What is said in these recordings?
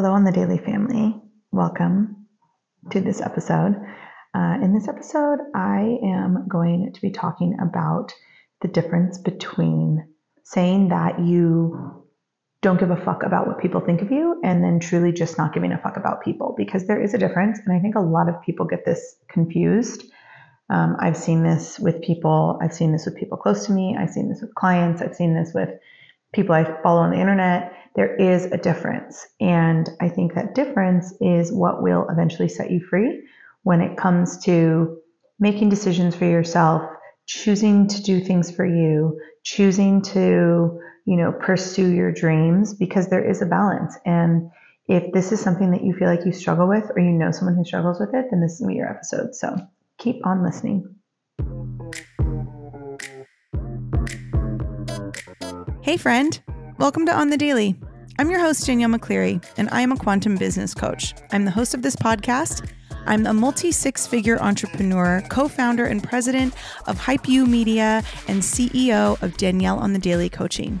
Hello, on the Daily Family. Welcome to this episode. Uh, in this episode, I am going to be talking about the difference between saying that you don't give a fuck about what people think of you and then truly just not giving a fuck about people because there is a difference. And I think a lot of people get this confused. Um, I've seen this with people, I've seen this with people close to me, I've seen this with clients, I've seen this with people I follow on the internet there is a difference. And I think that difference is what will eventually set you free when it comes to making decisions for yourself, choosing to do things for you, choosing to, you know, pursue your dreams because there is a balance. And if this is something that you feel like you struggle with or you know someone who struggles with it, then this to be your episode. So keep on listening. Hey, friend. Welcome to On the Daily. I'm your host, Danielle McCleary, and I am a quantum business coach. I'm the host of this podcast. I'm a multi six figure entrepreneur, co founder and president of Hype You Media, and CEO of Danielle on the Daily Coaching.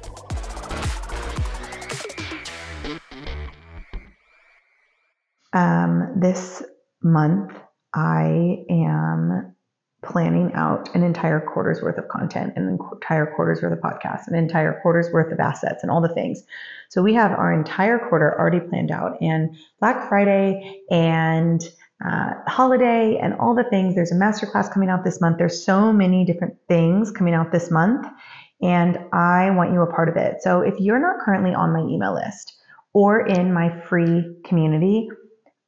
Um, this month, I am planning out an entire quarter's worth of content, an entire quarter's worth of podcasts, an entire quarter's worth of assets, and all the things. So we have our entire quarter already planned out, and Black Friday and uh, holiday and all the things. There's a masterclass coming out this month. There's so many different things coming out this month, and I want you a part of it. So if you're not currently on my email list or in my free community,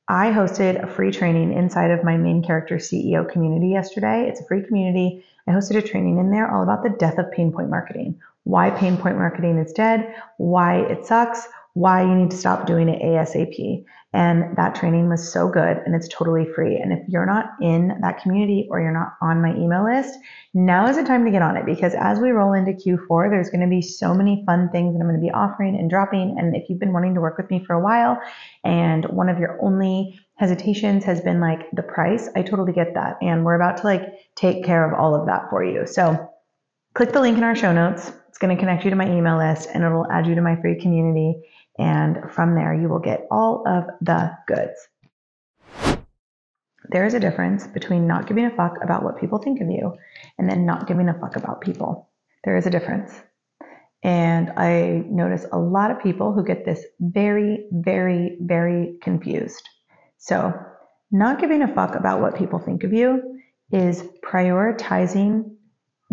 I hosted a free training inside of my main character CEO community yesterday. It's a free community. I hosted a training in there all about the death of pain point marketing, why pain point marketing is dead, why it sucks, why you need to stop doing it ASAP. And that training was so good and it's totally free. And if you're not in that community or you're not on my email list, now is the time to get on it because as we roll into Q4, there's going to be so many fun things that I'm going to be offering and dropping. And if you've been wanting to work with me for a while and one of your only hesitations has been like the price, I totally get that. And we're about to like take care of all of that for you. So click the link in our show notes. It's going to connect you to my email list and it'll add you to my free community. And from there, you will get all of the goods. There is a difference between not giving a fuck about what people think of you and then not giving a fuck about people. There is a difference. And I notice a lot of people who get this very, very, very confused. So, not giving a fuck about what people think of you is prioritizing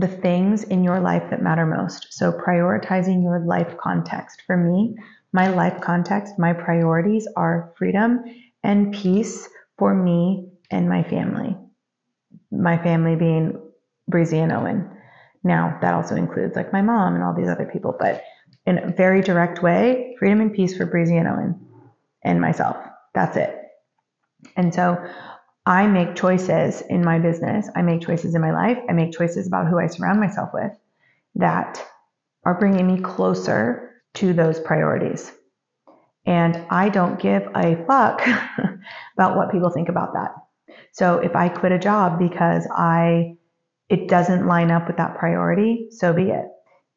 the things in your life that matter most. So, prioritizing your life context. For me, my life context, my priorities are freedom and peace for me and my family. My family being Breezy and Owen. Now, that also includes like my mom and all these other people, but in a very direct way, freedom and peace for Breezy and Owen and myself. That's it. And so I make choices in my business, I make choices in my life, I make choices about who I surround myself with that are bringing me closer to those priorities. And I don't give a fuck about what people think about that. So if I quit a job because I it doesn't line up with that priority, so be it.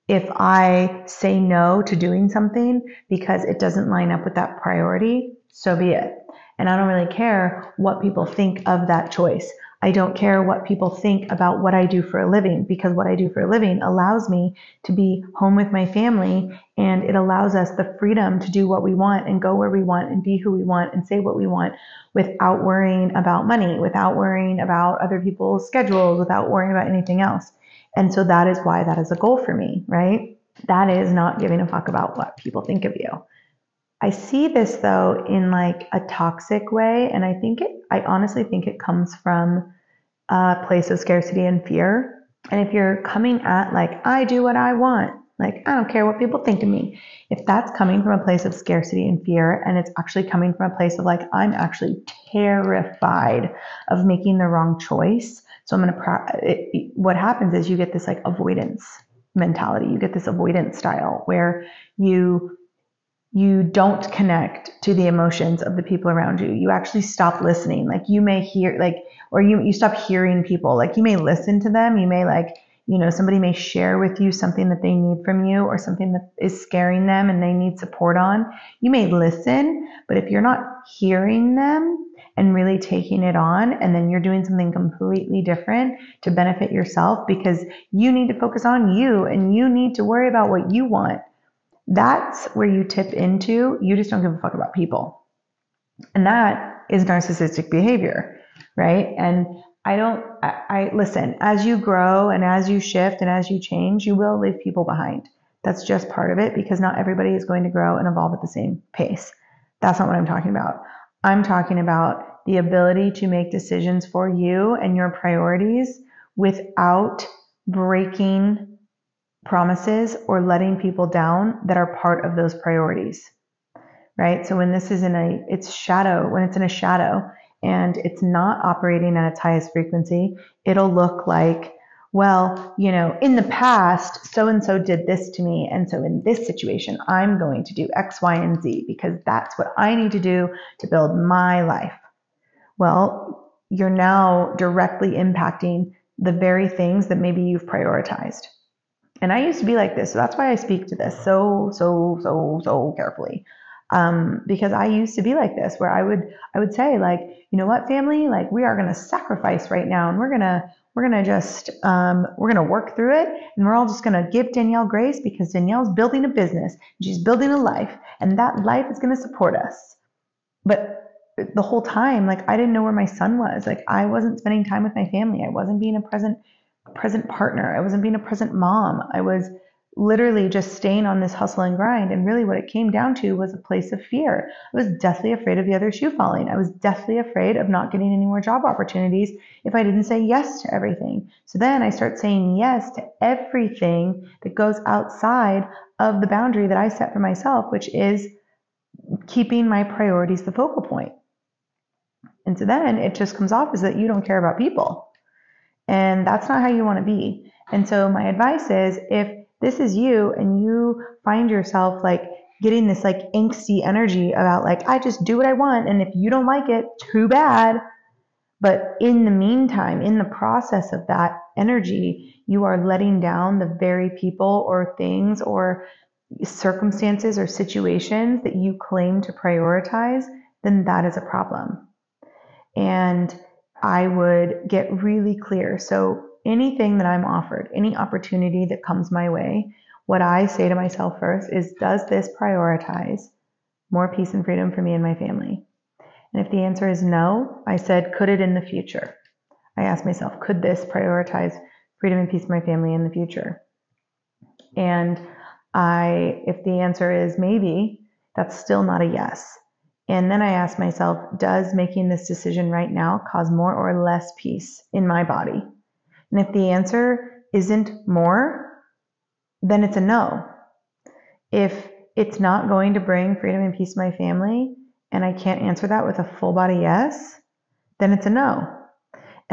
If I say no to doing something because it doesn't line up with that priority, so be it. And I don't really care what people think of that choice. I don't care what people think about what I do for a living because what I do for a living allows me to be home with my family and it allows us the freedom to do what we want and go where we want and be who we want and say what we want without worrying about money, without worrying about other people's schedules, without worrying about anything else. And so that is why that is a goal for me, right? That is not giving a fuck about what people think of you. I see this though in like a toxic way. And I think it, I honestly think it comes from a place of scarcity and fear. And if you're coming at like, I do what I want, Like, I don't care what people think of me. If that's coming from a place of scarcity and fear, and it's actually coming from a place of like, I'm actually terrified of making the wrong choice. So I'm going to, what happens is you get this like avoidance mentality. You get this avoidance style where you, you don't connect to the emotions of the people around you. You actually stop listening. Like you may hear, like, or you, you stop hearing people. Like you may listen to them. You may like, you know, somebody may share with you something that they need from you or something that is scaring them and they need support on. You may listen, but if you're not hearing them and really taking it on, and then you're doing something completely different to benefit yourself because you need to focus on you and you need to worry about what you want, that's where you tip into you just don't give a fuck about people. And that is narcissistic behavior, right? And I don't, I, I, listen, as you grow and as you shift and as you change, you will leave people behind. That's just part of it because not everybody is going to grow and evolve at the same pace. That's not what I'm talking about. I'm talking about the ability to make decisions for you and your priorities without breaking promises or letting people down that are part of those priorities. Right? So when this is in a it's shadow, when it's in a shadow, and it's not operating at its highest frequency, it'll look like, well, you know, in the past, so and so did this to me. And so in this situation, I'm going to do X, Y, and Z because that's what I need to do to build my life. Well, you're now directly impacting the very things that maybe you've prioritized. And I used to be like this. So that's why I speak to this so, so, so, so carefully um, because I used to be like this, where I would I would say like, you know what, family, like we are going to sacrifice right now, and we're gonna we're gonna just um, we're gonna work through it, and we're all just gonna give Danielle grace because Danielle's building a business, she's building a life, and that life is gonna support us. But the whole time, like I didn't know where my son was. Like I wasn't spending time with my family. I wasn't being a present present partner. I wasn't being a present mom. I was literally just staying on this hustle and grind. And really, what it came down to was a place of fear. I was deathly afraid of the other shoe falling. I was deathly afraid of not getting any more job opportunities if I didn't say yes to everything. So then I start saying yes to everything that goes outside of the boundary that I set for myself, which is keeping my priorities the focal point. And so then it just comes off as that you don't care about people. And that's not how you want to be. And so my advice is if this is you and you find yourself like getting this like angsty energy about like I just do what I want and if you don't like it, too bad. But in the meantime, in the process of that energy, you are letting down the very people or things or circumstances or situations that you claim to prioritize, then that is a problem. And I would get really clear. So anything that I'm offered, any opportunity that comes my way, what I say to myself first is, does this prioritize more peace and freedom for me and my family? And if the answer is no, I said, could it in the future? I asked myself, could this prioritize freedom and peace for my family in the future? And I, if the answer is maybe, that's still not a yes. And then I ask myself, does making this decision right now cause more or less peace in my body? And if the answer isn't more, then it's a no. If it's not going to bring freedom and peace to my family, and I can't answer that with a full body yes, then it's a no.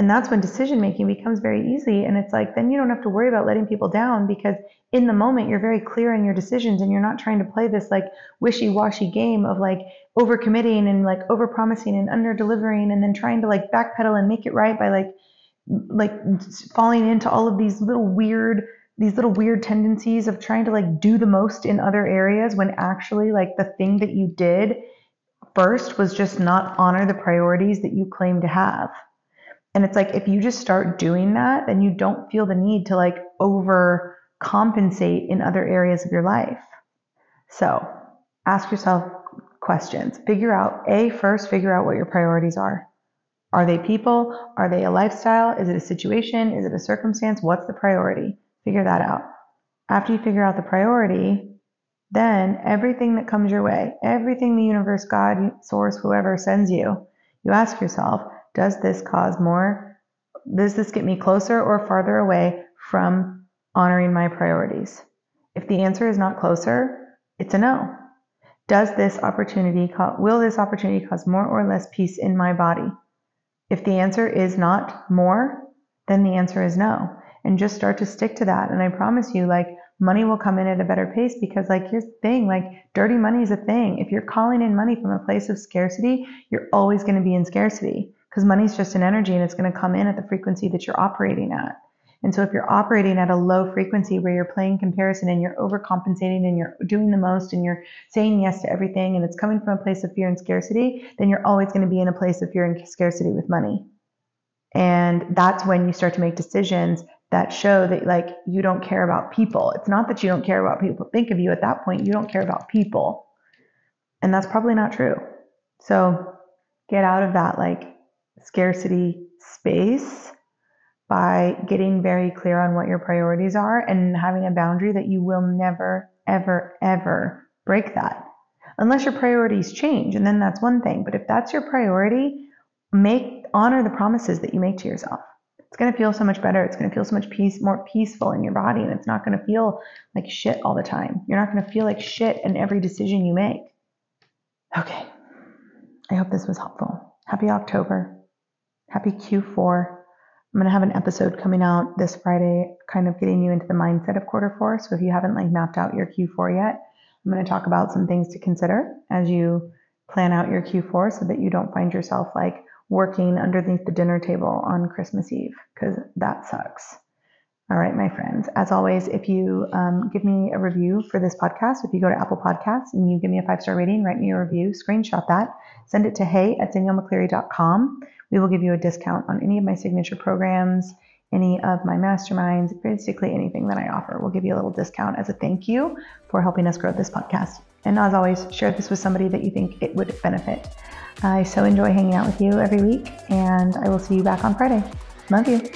And that's when decision making becomes very easy. And it's like, then you don't have to worry about letting people down because in the moment you're very clear in your decisions and you're not trying to play this like wishy washy game of like over committing and like over promising and under delivering and then trying to like backpedal and make it right by like like falling into all of these little weird these little weird tendencies of trying to like do the most in other areas when actually like the thing that you did first was just not honor the priorities that you claim to have. And it's like if you just start doing that, then you don't feel the need to like over compensate in other areas of your life. So ask yourself questions. Figure out, A, first, figure out what your priorities are. Are they people? Are they a lifestyle? Is it a situation? Is it a circumstance? What's the priority? Figure that out. After you figure out the priority, then everything that comes your way, everything the universe, God, source, whoever sends you, you ask yourself, does this cause more? Does this get me closer or farther away from honoring my priorities? If the answer is not closer, it's a no. Does this opportunity, will this opportunity cause more or less peace in my body? If the answer is not more, then the answer is no. And just start to stick to that. And I promise you, like, money will come in at a better pace because, like, here's the thing like, dirty money is a thing. If you're calling in money from a place of scarcity, you're always going to be in scarcity because money is just an energy and it's going to come in at the frequency that you're operating at. And so if you're operating at a low frequency where you're playing comparison and you're overcompensating and you're doing the most and you're saying yes to everything and it's coming from a place of fear and scarcity, then you're always going to be in a place of fear and scarcity with money. And that's when you start to make decisions that show that like you don't care about people. It's not that you don't care about people think of you at that point, you don't care about people. And that's probably not true. So get out of that like scarcity space by getting very clear on what your priorities are and having a boundary that you will never, ever, ever break that. Unless your priorities change, and then that's one thing. But if that's your priority, make honor the promises that you make to yourself. It's going to feel so much better. It's going to feel so much peace, more peaceful in your body, and it's not going to feel like shit all the time. You're not going to feel like shit in every decision you make. Okay. I hope this was helpful. Happy October. Happy Q4. I'm going to have an episode coming out this Friday, kind of getting you into the mindset of quarter four. So if you haven't like mapped out your Q4 yet, I'm going to talk about some things to consider as you plan out your Q4 so that you don't find yourself like working underneath the dinner table on Christmas Eve because that sucks. All right, my friends. As always, if you um, give me a review for this podcast, if you go to Apple Podcasts and you give me a five star rating, write me a review, screenshot that, send it to hey at daniellemccleary.com we will give you a discount on any of my signature programs, any of my masterminds, basically anything that I offer. We'll give you a little discount as a thank you for helping us grow this podcast. And as always, share this with somebody that you think it would benefit. I so enjoy hanging out with you every week, and I will see you back on Friday. Love you.